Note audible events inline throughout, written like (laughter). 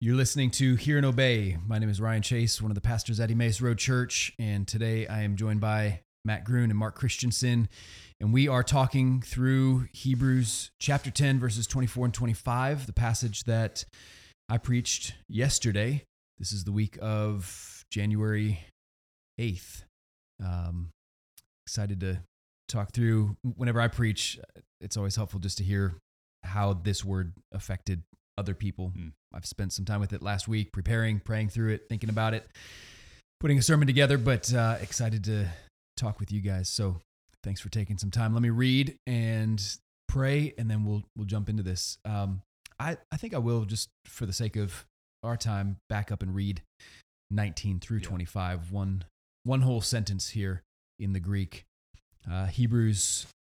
You're listening to Hear and Obey. My name is Ryan Chase, one of the pastors at Emmaus Road Church, and today I am joined by Matt Gruen and Mark Christensen, and we are talking through Hebrews chapter 10, verses 24 and 25, the passage that I preached yesterday. This is the week of January 8th. Um, excited to talk through. Whenever I preach, it's always helpful just to hear how this word affected other people. Mm. I've spent some time with it last week, preparing, praying through it, thinking about it, putting a sermon together, but uh, excited to talk with you guys. So thanks for taking some time. Let me read and pray, and then we'll we'll jump into this. Um, I I think I will just for the sake of our time back up and read 19 through Yeah. 25 one one whole sentence here in the Greek. Uh, Hebrews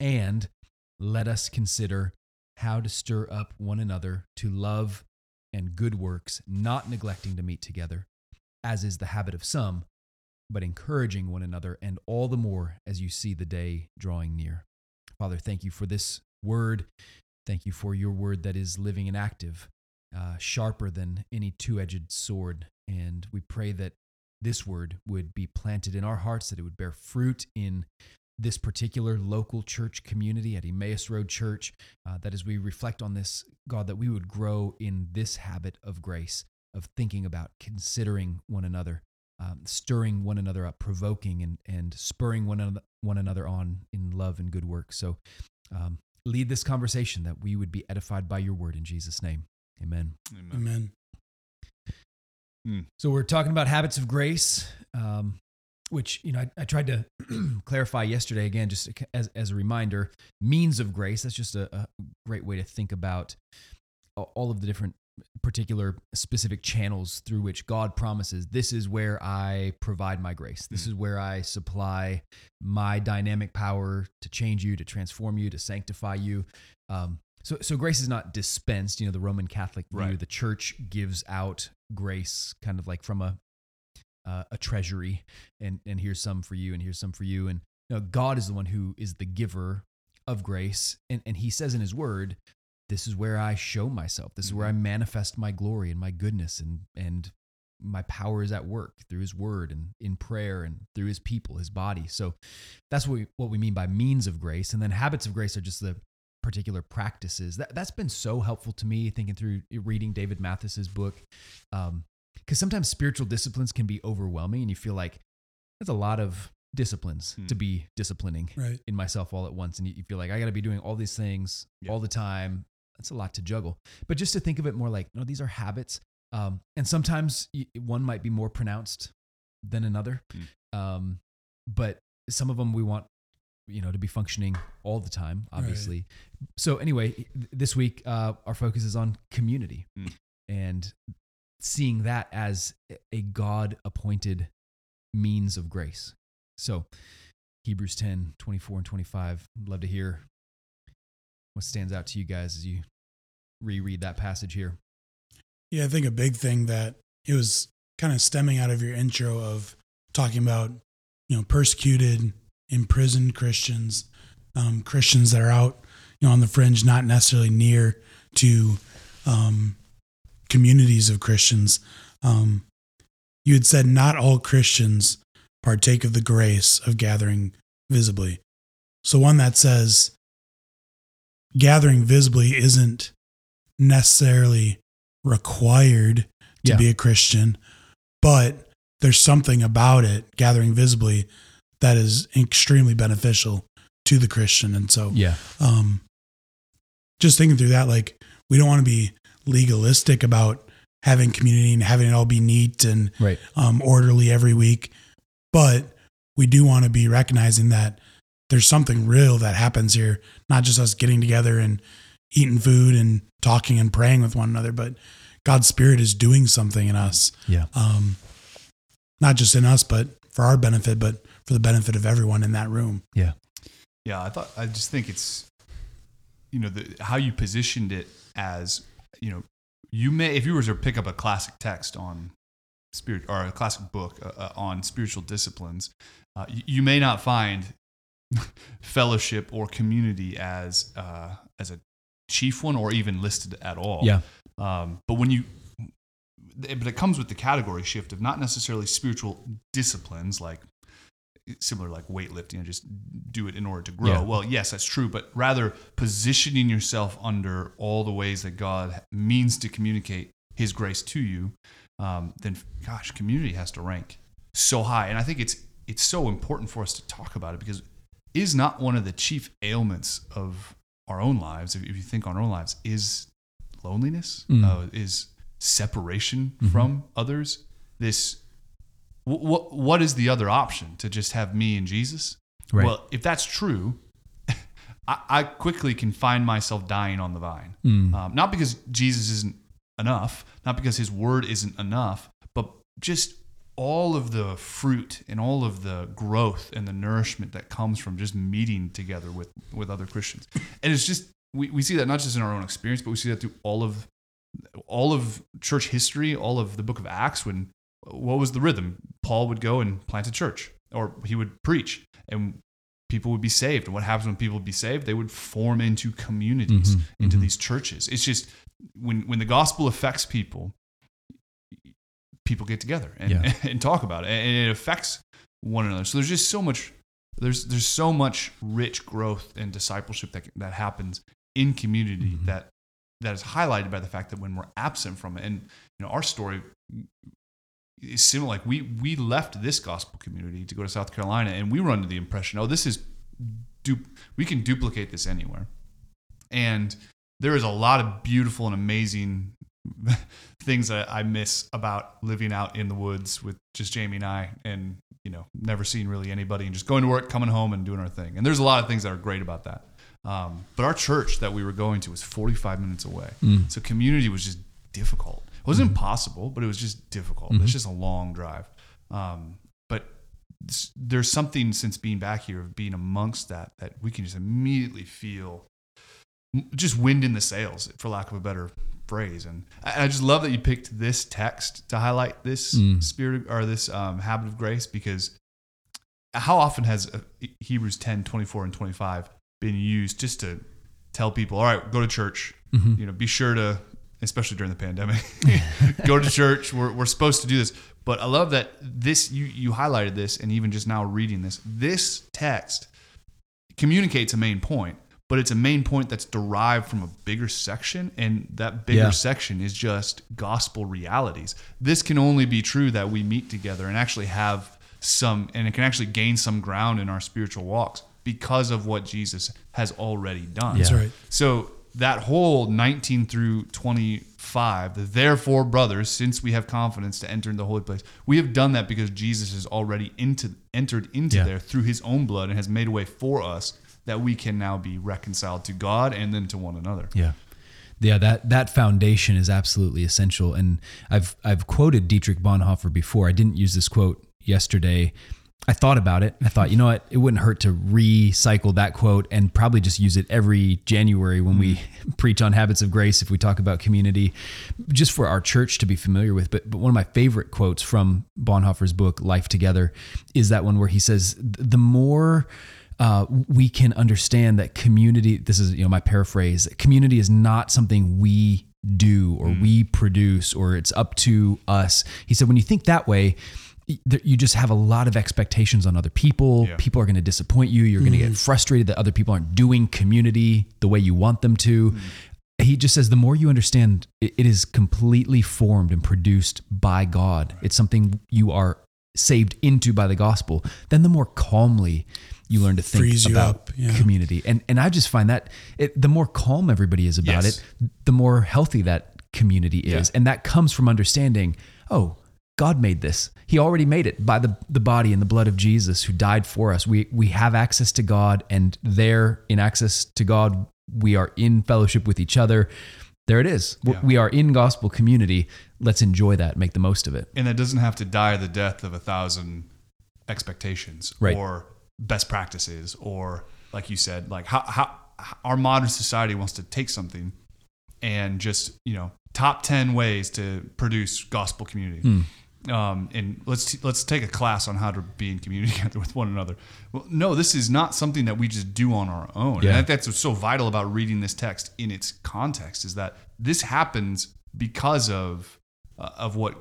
and let us consider how to stir up one another to love and good works, not neglecting to meet together, as is the habit of some, but encouraging one another, and all the more as you see the day drawing near. Father, thank you for this word. Thank you for your word that is living and active, uh, sharper than any two edged sword. And we pray that this word would be planted in our hearts, that it would bear fruit in this particular local church community at Emmaus Road Church, uh, that as we reflect on this, God, that we would grow in this habit of grace, of thinking about, considering one another, um, stirring one another up, provoking and, and spurring one, another, one another on in love and good work. So um, lead this conversation that we would be edified by your word in Jesus' name. Amen. Amen. Amen. So we're talking about habits of grace, um, which you know I, I tried to (clears throat) clarify yesterday again, just as as a reminder. Means of grace. That's just a, a great way to think about all of the different particular specific channels through which God promises this is where I provide my grace. This is where I supply my dynamic power to change you, to transform you, to sanctify you. Um, so, so grace is not dispensed. You know, the Roman Catholic view, Right. the church gives out grace kind of like from a uh, a treasury, and and here's some for you, and here's some for you, and you know, God is the one who is the giver of grace, and and He says in His Word, this is where I show myself. This is where I manifest my glory and my goodness, and and my power is at work through His Word and in prayer and through His people, His body. So that's what we, what we mean by means of grace, and then habits of grace are just the particular practices that that's been so helpful to me thinking through reading David Mathis's book um because sometimes spiritual disciplines can be overwhelming and you feel like that's a lot of disciplines Hmm. to be disciplining Right. in myself all at once and you, you feel like I got to be doing all these things Yeah. all the time that's a lot to juggle but just to think of it more like no these are habits um and sometimes one might be more pronounced than another Hmm. um but some of them we want you know to be functioning all the time Right. obviously so anyway th- this week uh our focus is on community Hmm. and seeing that as a god appointed means of grace. So hebrews 10 24 and 25 love to hear what stands out to you guys as you reread that passage here. Yeah, I think a big thing that it was kind of stemming out of your intro of talking about, you know, persecuted, imprisoned Christians, um, Christians that are out, you know, on the fringe, not necessarily near to um, communities of Christians. Um, you had said not all Christians partake of the grace of gathering visibly. So one that says gathering visibly isn't necessarily required to Yeah. be a Christian, but there's something about it, gathering visibly, that is extremely beneficial to the Christian. And so, yeah um, just thinking through that, like, we don't want to be legalistic about having community and having it all be neat and right um, orderly every week. But we do want to be recognizing that there's something real that happens here, not just us getting together and eating food and talking and praying with one another, but God's Spirit is doing something in us, Yeah. um, not just in us, but for our benefit, but for the benefit of everyone in that room. Yeah. Yeah, I thought I just think it's you know the how you positioned it as you know you may if you were to pick up a classic text on spirit or a classic book uh, uh, on spiritual disciplines, uh, you, you may not find (laughs) fellowship or community as uh, as a chief one or even listed at all. Yeah. Um, but when you, but it comes with the category shift of not necessarily spiritual disciplines like similar like weightlifting and just do it in order to grow. Yeah. Well, yes, that's true, but rather positioning yourself under all the ways that God means to communicate His grace to you. Um, then, gosh, community has to rank so high, and I think it's it's so important for us to talk about it because it is not one of the chief ailments of our own lives. If, if you think on our own lives, is loneliness, Mm. uh, is separation Mhm. from others. This, what what is the other option to just have me and Jesus? Right. Well, if that's true, (laughs) I, I quickly can find myself dying on the vine. Mm. Um, not because Jesus isn't enough, not because his word isn't enough, but just all of the fruit and all of the growth and the nourishment that comes from just meeting together with, with other Christians. And it's just, we, we see that not just in our own experience, but we see that through all of all of church history, all of the book of Acts, when what was the rhythm? Paul would go and plant a church, or he would preach, and people would be saved. And what happens when people be saved? They would form into communities, Mhm, into mhm. these churches. It's just when when the gospel affects people, people get together and, Yeah. (laughs) and talk about it, and it affects one another. So there's just so much. There's there's so much rich growth and discipleship that that happens in community Mhm. that that is highlighted by the fact that when we're absent from it, and you know our story is similar. Like we we left this gospel community to go to South Carolina, and we were under the impression, oh, this is du- we can duplicate this anywhere, and there is a lot of beautiful and amazing (laughs) things that I miss about living out in the woods with just Jamie and I, and you know, never seeing really anybody, and just going to work, coming home, and doing our thing. And there's a lot of things that are great about that. Um, but our church that we were going to was 45 minutes away, Mm. so community was just difficult. It wasn't impossible, but it was just difficult. Mhm. It's just a long drive. Um, but there's something since being back here of being amongst that that we can just immediately feel just wind in the sails, for lack of a better phrase. And I, I just love that you picked this text to highlight this Mm. spirit or this um, habit of grace because how often has uh, Hebrews 10, 24, and 25 been used just to tell people, all right, go to church, Mhm. you know, be sure to, especially during the pandemic, (laughs) go to church. We're, we're supposed to do this. But I love that this, you, you highlighted this, and even just now reading this, this text communicates a main point, but it's a main point that's derived from a bigger section. And that bigger Yeah. section is just gospel realities. This can only be true that we meet together and actually have some, and it can actually gain some ground in our spiritual walks because of what Jesus has already done. That's Yeah. right. So that whole 19 through 25, the therefore, brothers, since we have confidence to enter into the holy place, we have done that because Jesus has already into, entered into Yeah. there through his own blood and has made a way for us that we can now be reconciled to God and then to one another. Yeah. Yeah, that that foundation is absolutely essential. And I've I've quoted Dietrich Bonhoeffer before. I didn't use this quote yesterday. I thought about it. I thought, you know what, it wouldn't hurt to recycle that quote and probably just use it every January when we (laughs) preach on habits of grace if we talk about community, just for our church to be familiar with. But but one of my favorite quotes from Bonhoeffer's book, Life Together, is that one where he says, the more uh, we can understand that community this is you know my paraphrase community is not something we do or we produce or it's up to us he said when you think that way you just have a lot of expectations on other people. Yeah. people are going to disappoint you. You're going to get mm-hmm. frustrated that other people aren't doing community the way you want them to. Mm-hmm. He just says the more you understand it, it is completely formed and produced by god. It's something you are saved into by the gospel. Then the more calmly you learn to think Frees you about up, yeah. community. And and i just find that it, the more calm everybody is about Yes. it the more healthy that community is. Yeah. and that comes from understanding oh god made this he already made it by the, the body and the blood of jesus who died for us we we have access to god and there in access to god we are in fellowship with each other there it is. Yeah. We are in gospel community. Let's enjoy that, make the most of it. and that doesn't have to die the death of a thousand expectations Right. or best practices or like you said like how, how our modern society wants to take something and just you know top 10 ways to produce gospel community Hmm. Um, and let's let's take a class on how to be in community (laughs) together with one another well no this is not something that we just do on our own Yeah. and I think that's what's so vital about reading this text in its context is that this happens because of uh, of what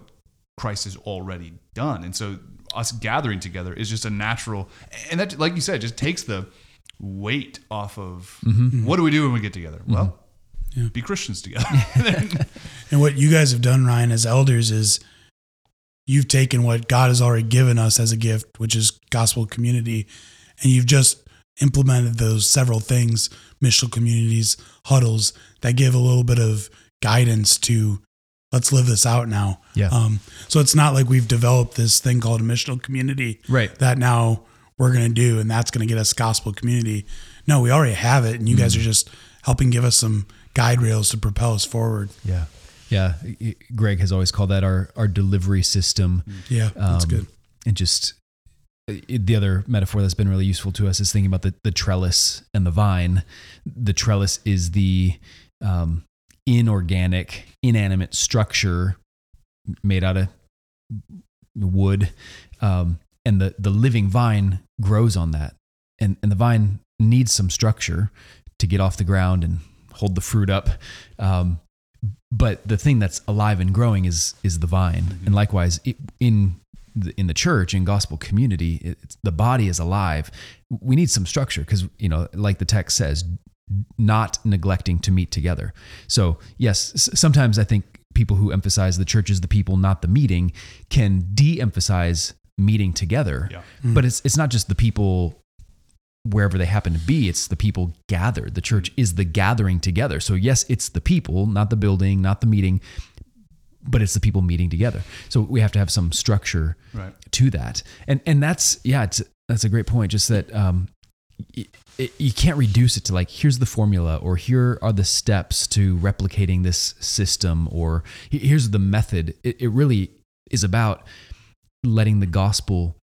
Christ has already done. And so us gathering together is just a natural and that like you said just takes the weight off of what do we do when we get together? Well, Yeah. be Christians together. (laughs) (laughs) And what you guys have done, Ryan, as elders, is you've taken what God has already given us as a gift, which is gospel community, and you've just implemented those several things, missional communities, huddles, that give a little bit of guidance to let's live this out now. Yeah. Um, so it's not like we've developed this thing called a missional community Right. that now we're going to do, and that's going to get us gospel community. No, we already have it, and you guys are just helping give us some guide rails to propel us forward. Yeah. Yeah. Greg has always called that our, our delivery system. Yeah, that's Um, good. And just the other metaphor that's been really useful to us is thinking about the, the trellis and the vine. The trellis is the um, inorganic, inanimate structure made out of wood, um, and the the living vine grows on that, and and the vine needs some structure to get off the ground and hold the fruit up. Um, but the thing that's alive and growing is is the vine, mm-hmm. and likewise it, in the, in the church in gospel community, it's, the body is alive. We need some structure because you know, like the text says, not neglecting to meet together. So yes, s- sometimes I think people who emphasize the church is the people, not the meeting, can de-emphasize meeting together. Yeah. Mm. But it's it's not just the people wherever they happen to be it's the people gathered. The church is the gathering together. So yes it's the people not the building not the meeting but it's the people meeting together. So we have to have some structure Right. to that. And and that's yeah it's that's a great point just that um it, it, you can't reduce it to like here's the formula or here are the steps to replicating this system or here's the method. It, it really is about letting the gospel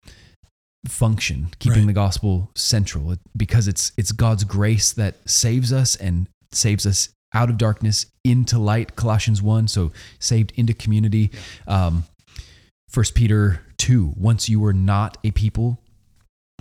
function keeping Right. the gospel central because it's it's God's grace that saves us and saves us out of darkness into light Colossians 1 so saved into community um First Peter 2 once you were not a people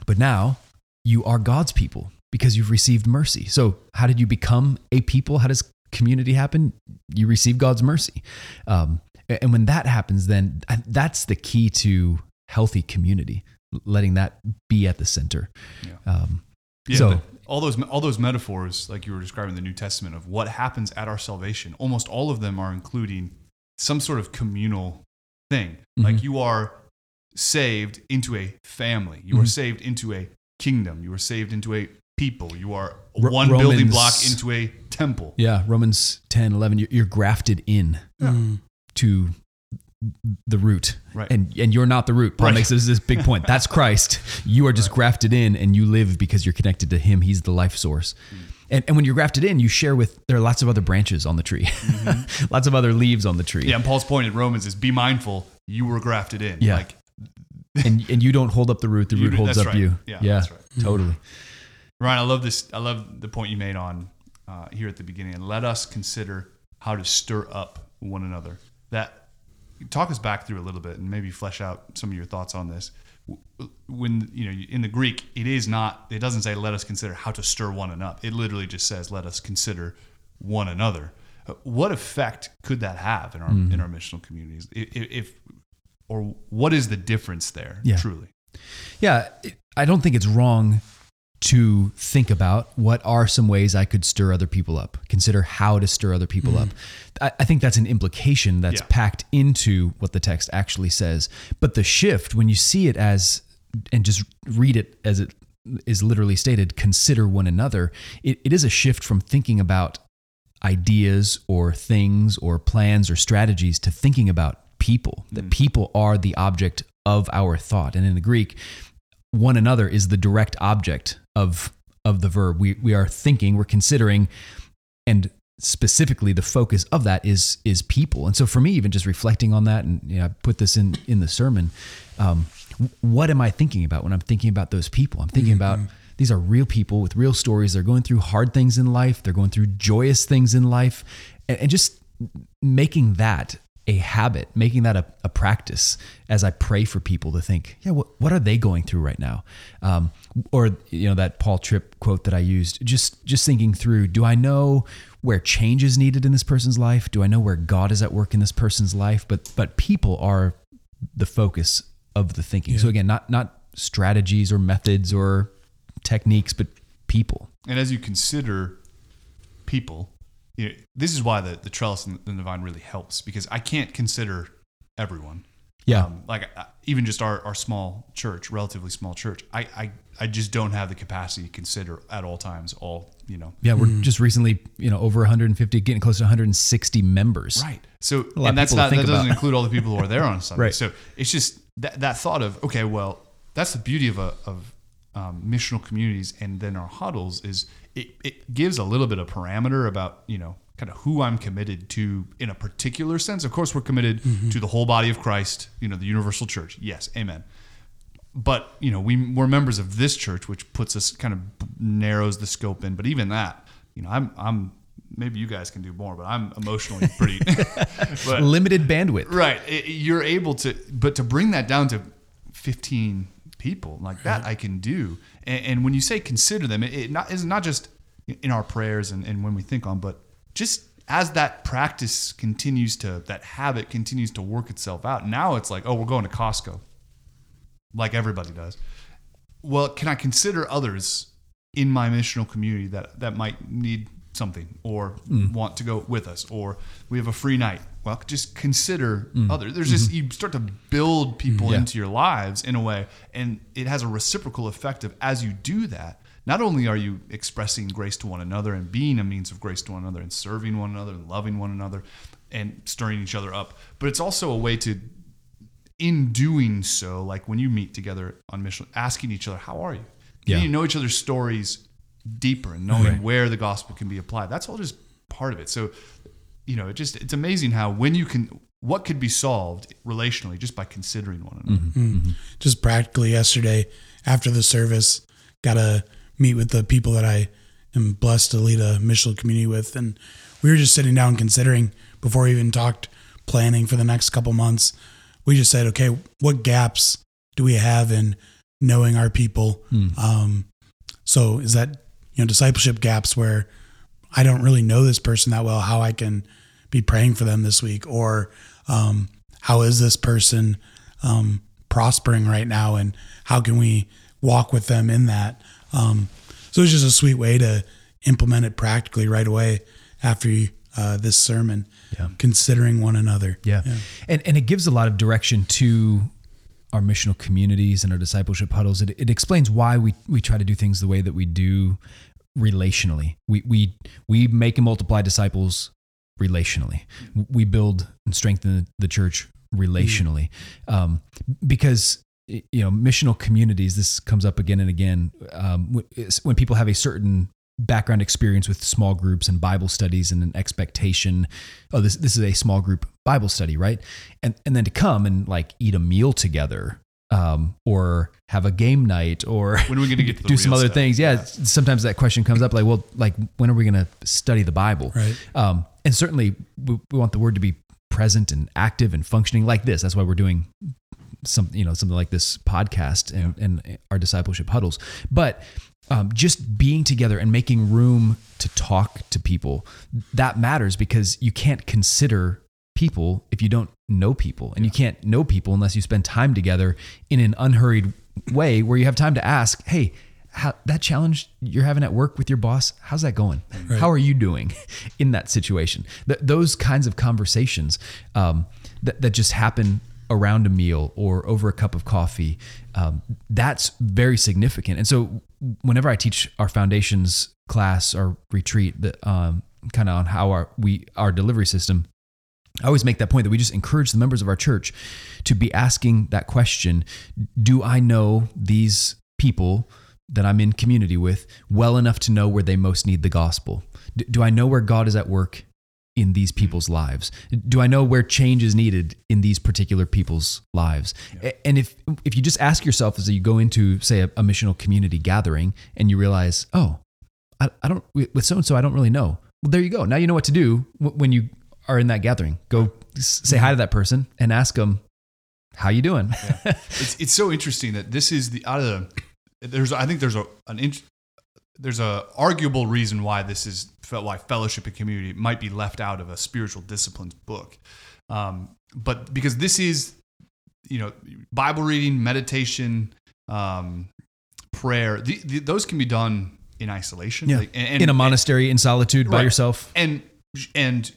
but now you are God's people because you've received mercy. So, how did you become a people? How does community happen? You receive God's mercy. Um, and when that happens, then uh, that's the key to healthy community, letting that be at the center. Yeah. Um, Yeah, So- all those all those metaphors, like you were describing the New Testament, of what happens at our salvation, almost all of them are including some sort of communal thing. Like Mhm. you are saved into a family, you are Mhm. saved into a kingdom, you are saved into a people, you are Ro- one building block into a temple. yeah, Romans 10, 11, you're, you're grafted in Mm. to the root. Right. And and you're not the root. Paul Right. makes this, this big point. That's (laughs) Christ. You are just grafted in and you live because you're connected to him. He's the life source. Mm. And, and when you're grafted in, you share with there are lots of other branches on the tree. (laughs) lots of other leaves on the tree. Mm-hmm. Yeah, and Paul's point in Romans is be mindful, you were grafted in. Yeah. Like (laughs) And and you don't hold up the root, the root holds up right. you. Yeah, yeah that's right. Totally. Ryan, I love this. I love the point you made on uh, here at the beginning. And let us consider how to stir up one another. That talk us back through a little bit and maybe flesh out some of your thoughts on this. When you know in the Greek, it is not. It doesn't say let us consider how to stir one up. It literally just says let us consider one another. Uh, What effect could that have in our in our missional communities? I- i- If or what is the difference there? Yeah. Truly. Yeah, I don't think it's wrong to think about what are some ways I could stir other people up. Consider how to stir other people up. Mm-hmm. I, I think that's an implication that's Yeah. packed into what the text actually says. But the shift, when you see it as, and just read it as it is literally stated, consider one another, it, it is a shift from thinking about ideas or things or plans or strategies to thinking about people, that mm. people are the object of our thought. And in the Greek, one another is the direct object of of the verb. We we are thinking, we're considering, and specifically the focus of that is is people. And so for me, even just reflecting on that, and you know, I put this in in the sermon. Um, what am I thinking about when I'm thinking about those people? I'm thinking about these are real people with real stories. They're going through hard things in life. They're going through joyous things in life, and, and just making that a habit, making that a, a, practice as I pray for people to think, yeah, what, what are they going through right now? Um, or, you know, that Paul Tripp quote that I used, just, just thinking through, do I know where change is needed in this person's life? Do I know where God is at work in this person's life? But, but people are the focus of the thinking. Yeah. So again, not, not strategies or methods or techniques, but people. And as you consider people, you know, this is why the, the trellis and the vine really helps because I can't consider everyone. Yeah. Um, like uh, even just our, our small church, relatively small church, I, I, I just don't have the capacity to consider at all times all, you know. Yeah. We're mm. just recently, you know, over 150, getting close to 160 members. Right. So, and that's not, that doesn't include all the people who are there on (laughs) Sunday. right. So it's just that, that thought of, okay, well, that's the beauty of a, of um, missional communities and then our huddles is it, it gives a little bit of parameter about you know kind of who I'm committed to in a particular sense. Of course, we're committed mm-hmm. to the whole body of Christ, you know, the universal church. Yes, amen. But you know, we we're members of this church, which puts us kind of narrows the scope in. But even that, you know, I'm I'm maybe you guys can do more, but I'm emotionally pretty (laughs) (laughs) but, limited bandwidth. Right, it, you're able to, but to bring that down to 15 people like (laughs) that, I can do. And, and when you say consider them, it, it not is not just in our prayers and, and when we think on, but just as that practice continues to that habit continues to work itself out. Now it's like, oh, we're going to Costco, like everybody does. Well, can I consider others in my missional community that that might need something or mm. want to go with us or we have a free night well just consider mm. others there's just mm-hmm. you start to build people yeah. into your lives in a way and it has a reciprocal effect of as you do that not only are you expressing grace to one another and being a means of grace to one another and serving one another and loving one another and stirring each other up but it's also a way to in doing so like when you meet together on mission asking each other how are you yeah. you know each other's stories deeper and knowing right. where the gospel can be applied. That's all just part of it. So, you know, it just it's amazing how when you can what could be solved relationally just by considering one another. Mm-hmm. Mm-hmm. Just practically yesterday after the service, got to meet with the people that I am blessed to lead a missional community with, and we were just sitting down considering before we even talked planning for the next couple months. We just said, okay, what gaps do we have in knowing our people? Mm. Um, so is that you know, discipleship gaps where I don't really know this person that well, how I can be praying for them this week, or um, how is this person um, prospering right now, and how can we walk with them in that? Um, so it's just a sweet way to implement it practically right away after you, uh, this sermon, yeah. considering one another. Yeah. yeah. And, and it gives a lot of direction to our missional communities and our discipleship huddles. It, it explains why we, we try to do things the way that we do relationally. We, we, we make and multiply disciples relationally. We build and strengthen the church relationally. Um, because you know missional communities this comes up again and again um, when people have a certain background experience with small groups and Bible studies and an expectation, oh, this this is a small group Bible study, right? And and then to come and like eat a meal together, um, or have a game night, or when are we going to (laughs) get do some other stuff? things? Yeah, yeah, sometimes that question comes up, like, well, like when are we going to study the Bible? Right. Um, and certainly we, we want the word to be present and active and functioning like this. That's why we're doing some, you know, something like this podcast and, yeah. and our discipleship huddles. But um, just being together and making room to talk to people that matters because you can't consider people if you don't know people and yeah. you can't know people unless you spend time together in an unhurried way where you have time to ask hey how, that challenge you're having at work with your boss how's that going right. how are you doing (laughs) in that situation Th- those kinds of conversations um, that, that just happen around a meal or over a cup of coffee, um, that's very significant. And so, whenever I teach our foundations class or retreat, um, kind of on how our we our delivery system, I always make that point that we just encourage the members of our church to be asking that question: Do I know these people? that I'm in community with well enough to know where they most need the gospel? Do I know where God is at work in these mm-hmm. people's lives? Do I know where change is needed in these particular people's lives? A- And if if you just ask yourself as you go into say a, a missional community gathering and you realize, oh, I, I don't with so and so I don't really know. Well, there you go. Now you know what to do when you are in that gathering. Go say hi to that person and ask them, "How you doing?" it's it's so interesting that this is the out of the there's I think there's a an there's a arguable reason why this is felt why fellowship and community might be left out of a spiritual disciplines book, um, but because this is you know Bible reading, meditation, um, prayer, the, the, those can be done in isolation, Yeah. Like, and, and- in a monastery in solitude by yourself. and and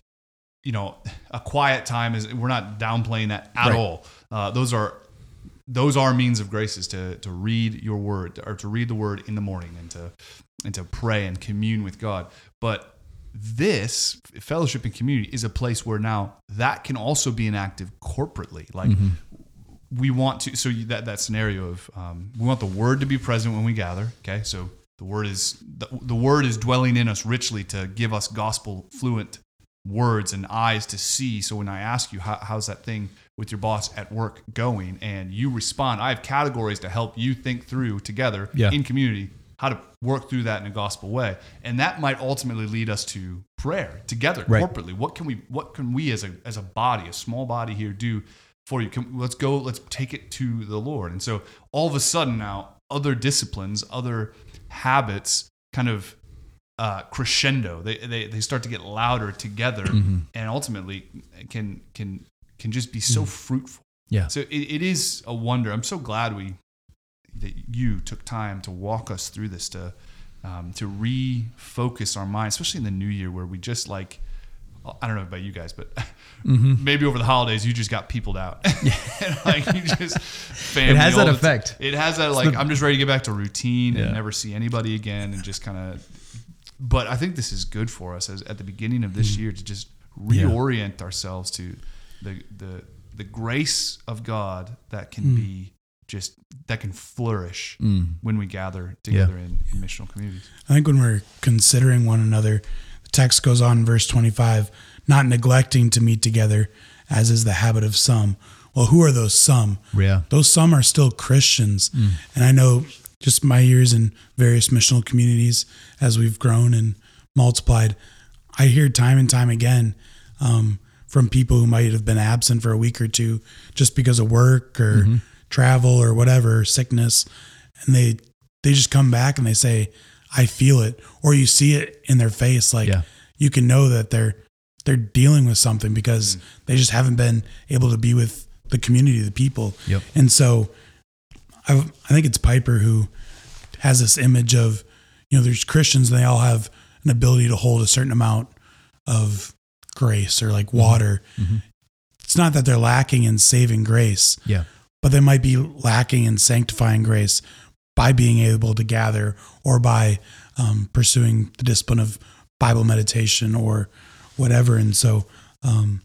you know a quiet time is we're not downplaying that at Right. all uh, those are those are means of graces to to read your word or to read the word in the morning and to and to pray and commune with god. But this fellowship and community is a place where now that can also be enacted corporately. Like we want to so that that scenario of um, we want the word to be present when we gather okay? So the word is the, the word is dwelling in us richly to give us gospel fluent words and eyes to see. So when i ask you how, how's that thing with your boss at work going? And you respond i have categories to help you think through together Yeah. in community how to work through that in a gospel way. And that might ultimately lead us to prayer together Right. corporately. What can we what can we as a as a body a small body here do for you? Can, let's go let's take it to the lord. And so all of a sudden now other disciplines other habits kind of uh, crescendo. They, they they start to get louder together and ultimately can can can just be so fruitful. Yeah. so it, it is a wonder. I'm so glad we that you took time to walk us through this to um, to refocus our mind, especially in the new year where we just like I don't know about you guys, but (laughs) maybe over the holidays you just got peopled out. (laughs) (laughs) like you just family It has that effect. It has that like the- I'm just ready to get back to routine Yeah. and never see anybody again and just kind of. But I think this is good for us as at the beginning of this year to just Mm. Yeah. reorient ourselves to the the the grace of God that can be just that can flourish Mm. when we gather together in, in missional communities. I think when we're considering one another, the text goes on in verse 25, not neglecting to meet together, as is the habit of some. Well, who are those some? Yeah. Those some are still Christians. And I know just my years in various missional communities as we've grown and multiplied, I hear time and time again um, from people who might have been absent for a week or two just because of work or travel or whatever, sickness. And they, they just come back and they say, I feel it. Or you see it in their face. Like Yeah. you can know that they're, they're dealing with something because they just haven't been able to be with the community, the people. Yep. And so I, I think it's Piper who has this image of, you know, there's Christians and they all have an ability to hold a certain amount of grace or like water. Mhm. It's not that they're lacking in saving grace, Yeah. But they might be lacking in sanctifying grace by being able to gather or by um, pursuing the discipline of Bible meditation or whatever. And so, um,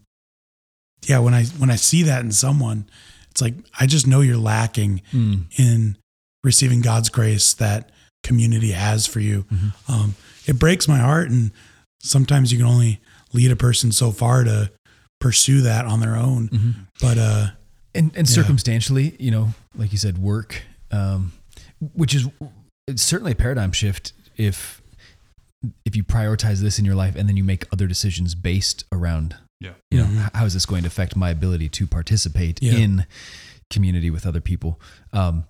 yeah, when I when I see that in someone, it's like I just know you're lacking Mm. in receiving God's grace that community has for you. Mm-hmm. Um, it breaks my heart, and sometimes you can only lead a person so far to pursue that on their own. Mm-hmm. But uh, and and Yeah. circumstantially, you know, like you said, work, um, which is it's certainly a paradigm shift if if you prioritize this in your life and then you make other decisions based around, Yeah. you know, Mhm. how is this going to affect my ability to participate Yeah. in community with other people? Um,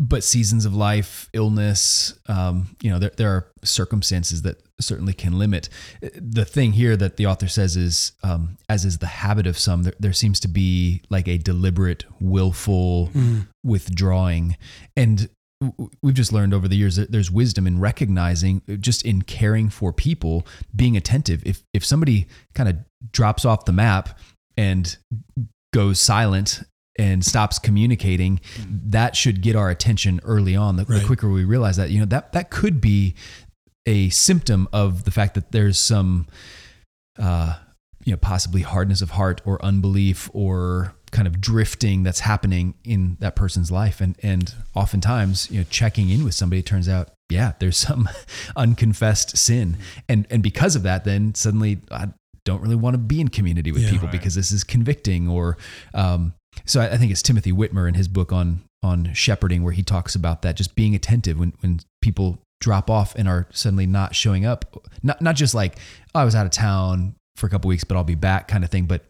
but seasons of life, illness, um, you know, there, there are circumstances that certainly can limit. The thing here that the author says is, um, as is the habit of some, there, there seems to be like a deliberate, willful withdrawing. And we've just learned over the years that there's wisdom in recognizing, just in caring for people, being attentive. If if somebody kind of drops off the map and goes silent and stops communicating, that should get our attention early on. The, the quicker we realize that, you know, that that could be a symptom of the fact that there's some, uh, you know, possibly hardness of heart or unbelief or kind of drifting that's happening in that person's life and and oftentimes you know checking in with somebody turns out yeah there's some (laughs) unconfessed sin and and because of that then suddenly I don't really want to be in community with Yeah. people Right. because this is convicting or um so I, I think it's Timothy Witmer in his book on on shepherding where he talks about that just being attentive when when people drop off and are suddenly not showing up. Not not just like oh, I was out of town for a couple weeks but I'll be back kind of thing but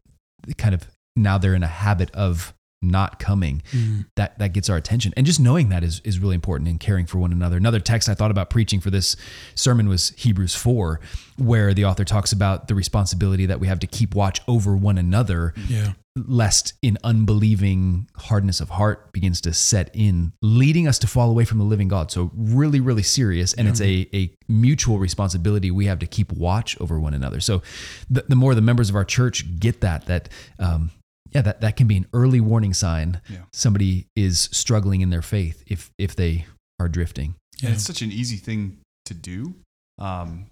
kind of now they're in a habit of not coming Mm. that that gets our attention. And just knowing that is is really important in caring for one another. Another text i thought about preaching for this sermon was hebrews 4 where the author talks about the responsibility that we have to keep watch over one another Yeah. lest in unbelieving hardness of heart begins to set in leading us to fall away from the living god. So really really serious. And it's a, a mutual responsibility we have to keep watch over one another. So the, the more the members of our church get that that um, yeah that, that can be an early warning sign Yeah. somebody is struggling in their faith if if they are drifting Yeah. And it's such an easy thing to do. Um,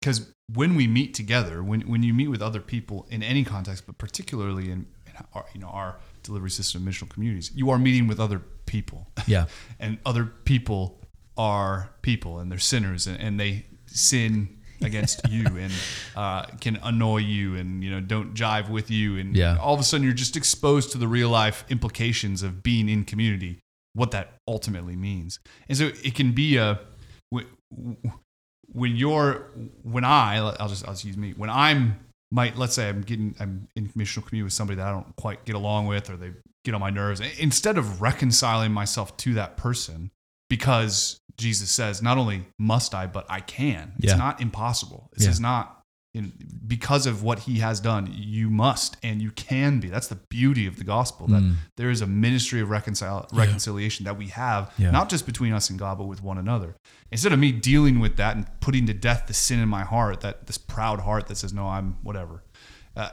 because when we meet together, when, when you meet with other people in any context, but particularly in, in our, you know, our delivery system missional communities, you are meeting with other people. yeah (laughs) and other people are people and they're sinners and, and they sin against you and uh, can annoy you and you know don't jive with you and Yeah. all of a sudden you're just exposed to the real life implications of being in community what that ultimately means and so it can be a when you're when i i'll just i'll just use me when i'm might let's say i'm getting i'm in missional community with somebody that i don't quite get along with or they get on my nerves instead of reconciling myself to that person because jesus says not only must i but i can it's Yeah. not impossible this Yeah. is not in, because of what he has done you must and you can be that's the beauty of the gospel that Mm. there is a ministry of reconcile, Yeah. reconciliation that we have Yeah. not just between us and god but with one another instead of me dealing with that and putting to death the sin in my heart that this proud heart that says no i'm whatever uh,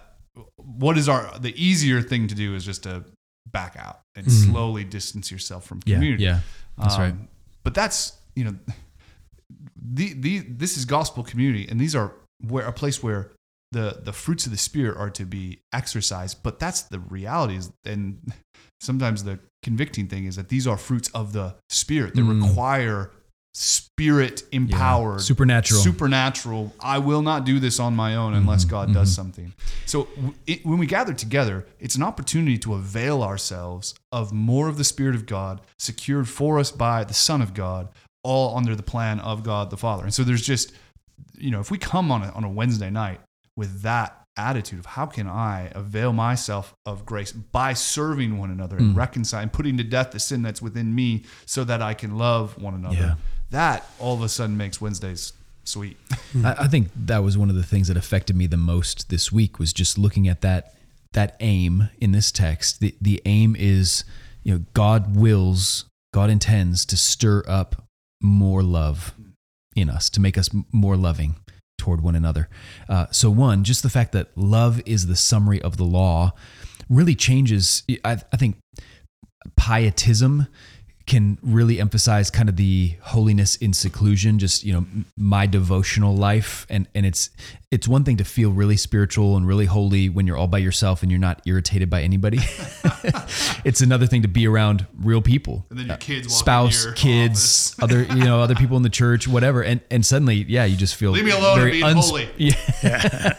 what is our the easier thing to do is just to back out and Mhm. slowly distance yourself from community yeah that's right um, But that's you know, the the this is gospel community, and these are where a place where the the fruits of the spirit are to be exercised. But that's the reality is, and sometimes the convicting thing is that these are fruits of the spirit that Mm. require spirit Yeah. empowered supernatural supernatural. I will not do this on my own unless Mhm, God does mhm. something. So it, when we gather together, it's an opportunity to avail ourselves of more of the Spirit of God secured for us by the Son of God, all under the plan of God the Father. And so there's just, you know, if we come on a, on a Wednesday night with that attitude of how can I avail myself of grace by serving one another and Mm. reconciling, putting to death the sin that's within me so that I can love one another. Yeah. That all of a sudden makes Wednesdays sweet. (laughs) I, I think that was one of the things that affected me the most this week was just looking at that that aim in this text. The the aim is, you know, God wills, God intends to stir up more love in us, to make us more loving toward one another. Uh, so one, just the fact that love is the summary of the law really changes. I, I think pietism can really emphasize kind of the holiness in seclusion just you know my devotional life. And and it's it's one thing to feel really spiritual and really holy when you're all by yourself and you're not irritated by anybody. (laughs) It's another thing to be around real people. And then your uh, kids walk spouse your kids (laughs) other you know other people in the church whatever. And and suddenly yeah you just feel Leave me alone, very uns- holy. (laughs) yeah.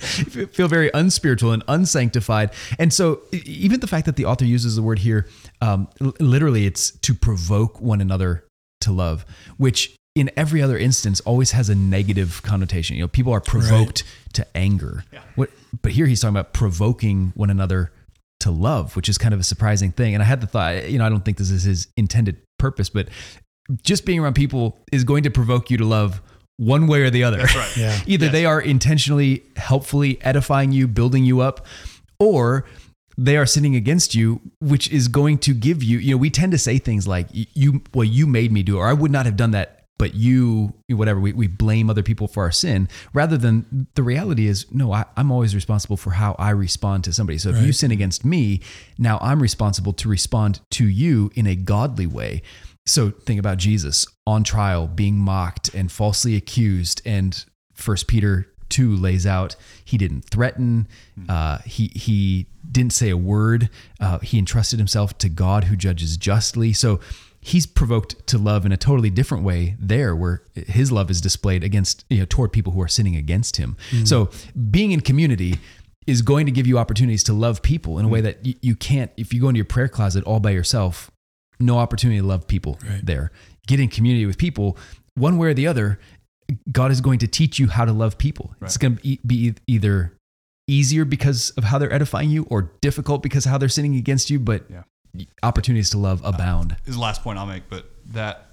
Feel very unspiritual and unsanctified. And so, even the fact that the author uses the word here, um, l- literally, it's to provoke one another to love, which in every other instance always has a negative connotation. You know, people are provoked to anger. Yeah. What, but here he's talking about provoking one another to love, which is kind of a surprising thing. And I had the thought, you know, I don't think this is his intended purpose, but just being around people is going to provoke you to love one way or the other. That's right. (laughs) Yeah. Either Yes. they are intentionally, helpfully edifying you, building you up, or they are sinning against you, which is going to give you, you know, we tend to say things like, you, well, you made me do it, or I would not have done that, but you, whatever, we, we blame other people for our sin, rather than the reality is, no, I, I'm always responsible for how I respond to somebody. So if you sin against me, now I'm responsible to respond to you in a godly way. So think about Jesus on trial, being mocked and falsely accused, and First Peter two lays out he didn't threaten, uh, he he didn't say a word, uh, he entrusted himself to God who judges justly. So he's provoked to love in a totally different way there, where his love is displayed against you know toward people who are sinning against him. So being in community is going to give you opportunities to love people in a way that you, you can't if you go into your prayer closet all by yourself no opportunity to love people Right. there get in community with people one way or the other god is going to teach you how to love people it's going to be, either easier because of how they're edifying you or difficult because of how they're sinning against you but Yeah. opportunities to love abound is the last point I'll make, but that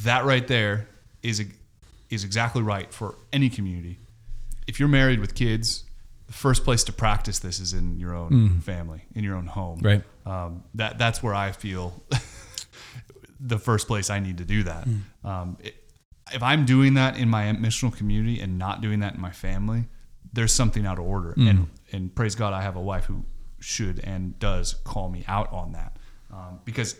that right there is is exactly right for any community. If you're married with kids, the first place to practice this is in your own family, in your own home. Right. Um, that that's where I feel (laughs) the first place I need to do that. Um, it, if I'm doing that in my missional community and not doing that in my family, there's something out of order. And and praise God, I have a wife who should and does call me out on that um, because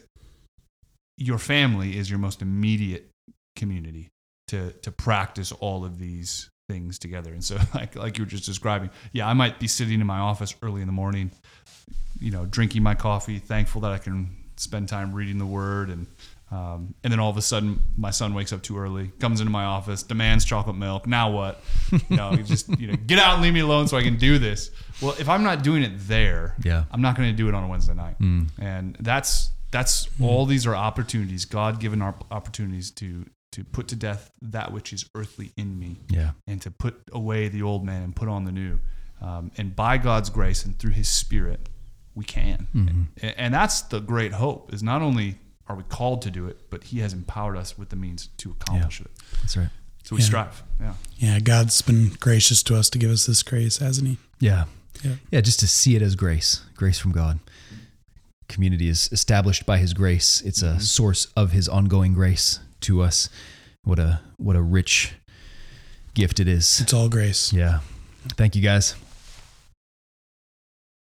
your family is your most immediate community to to practice all of these things together. And so, (laughs) like like you were just describing, yeah, I might be sitting in my office early in the morning, you know, drinking my coffee, thankful that I can spend time reading the Word, and um, and then all of a sudden, my son wakes up too early, comes into my office, demands chocolate milk. Now what? You know, just you know, get out and leave me alone so I can do this. Well, if I'm not doing it there, Yeah. I'm not going to do it on a Wednesday night, and that's that's all these are opportunities, God given our opportunities to to put to death that which is earthly in me, yeah and to put away the old man and put on the new. Um, and by God's grace and through His Spirit, we can. A- And, that's the great hope. Is not only are we called to do it, but He has empowered us with the means to accomplish it. that's right So we Yeah. strive. Yeah. Yeah, God's been gracious to us to give us this grace, hasn't He? Yeah. Yeah. Yeah, just to see it as grace, grace from God. Community is established by his grace. It's a mm-hmm. source of his ongoing grace to us. What a what a rich gift it is. It's all grace. Yeah. Thank you guys.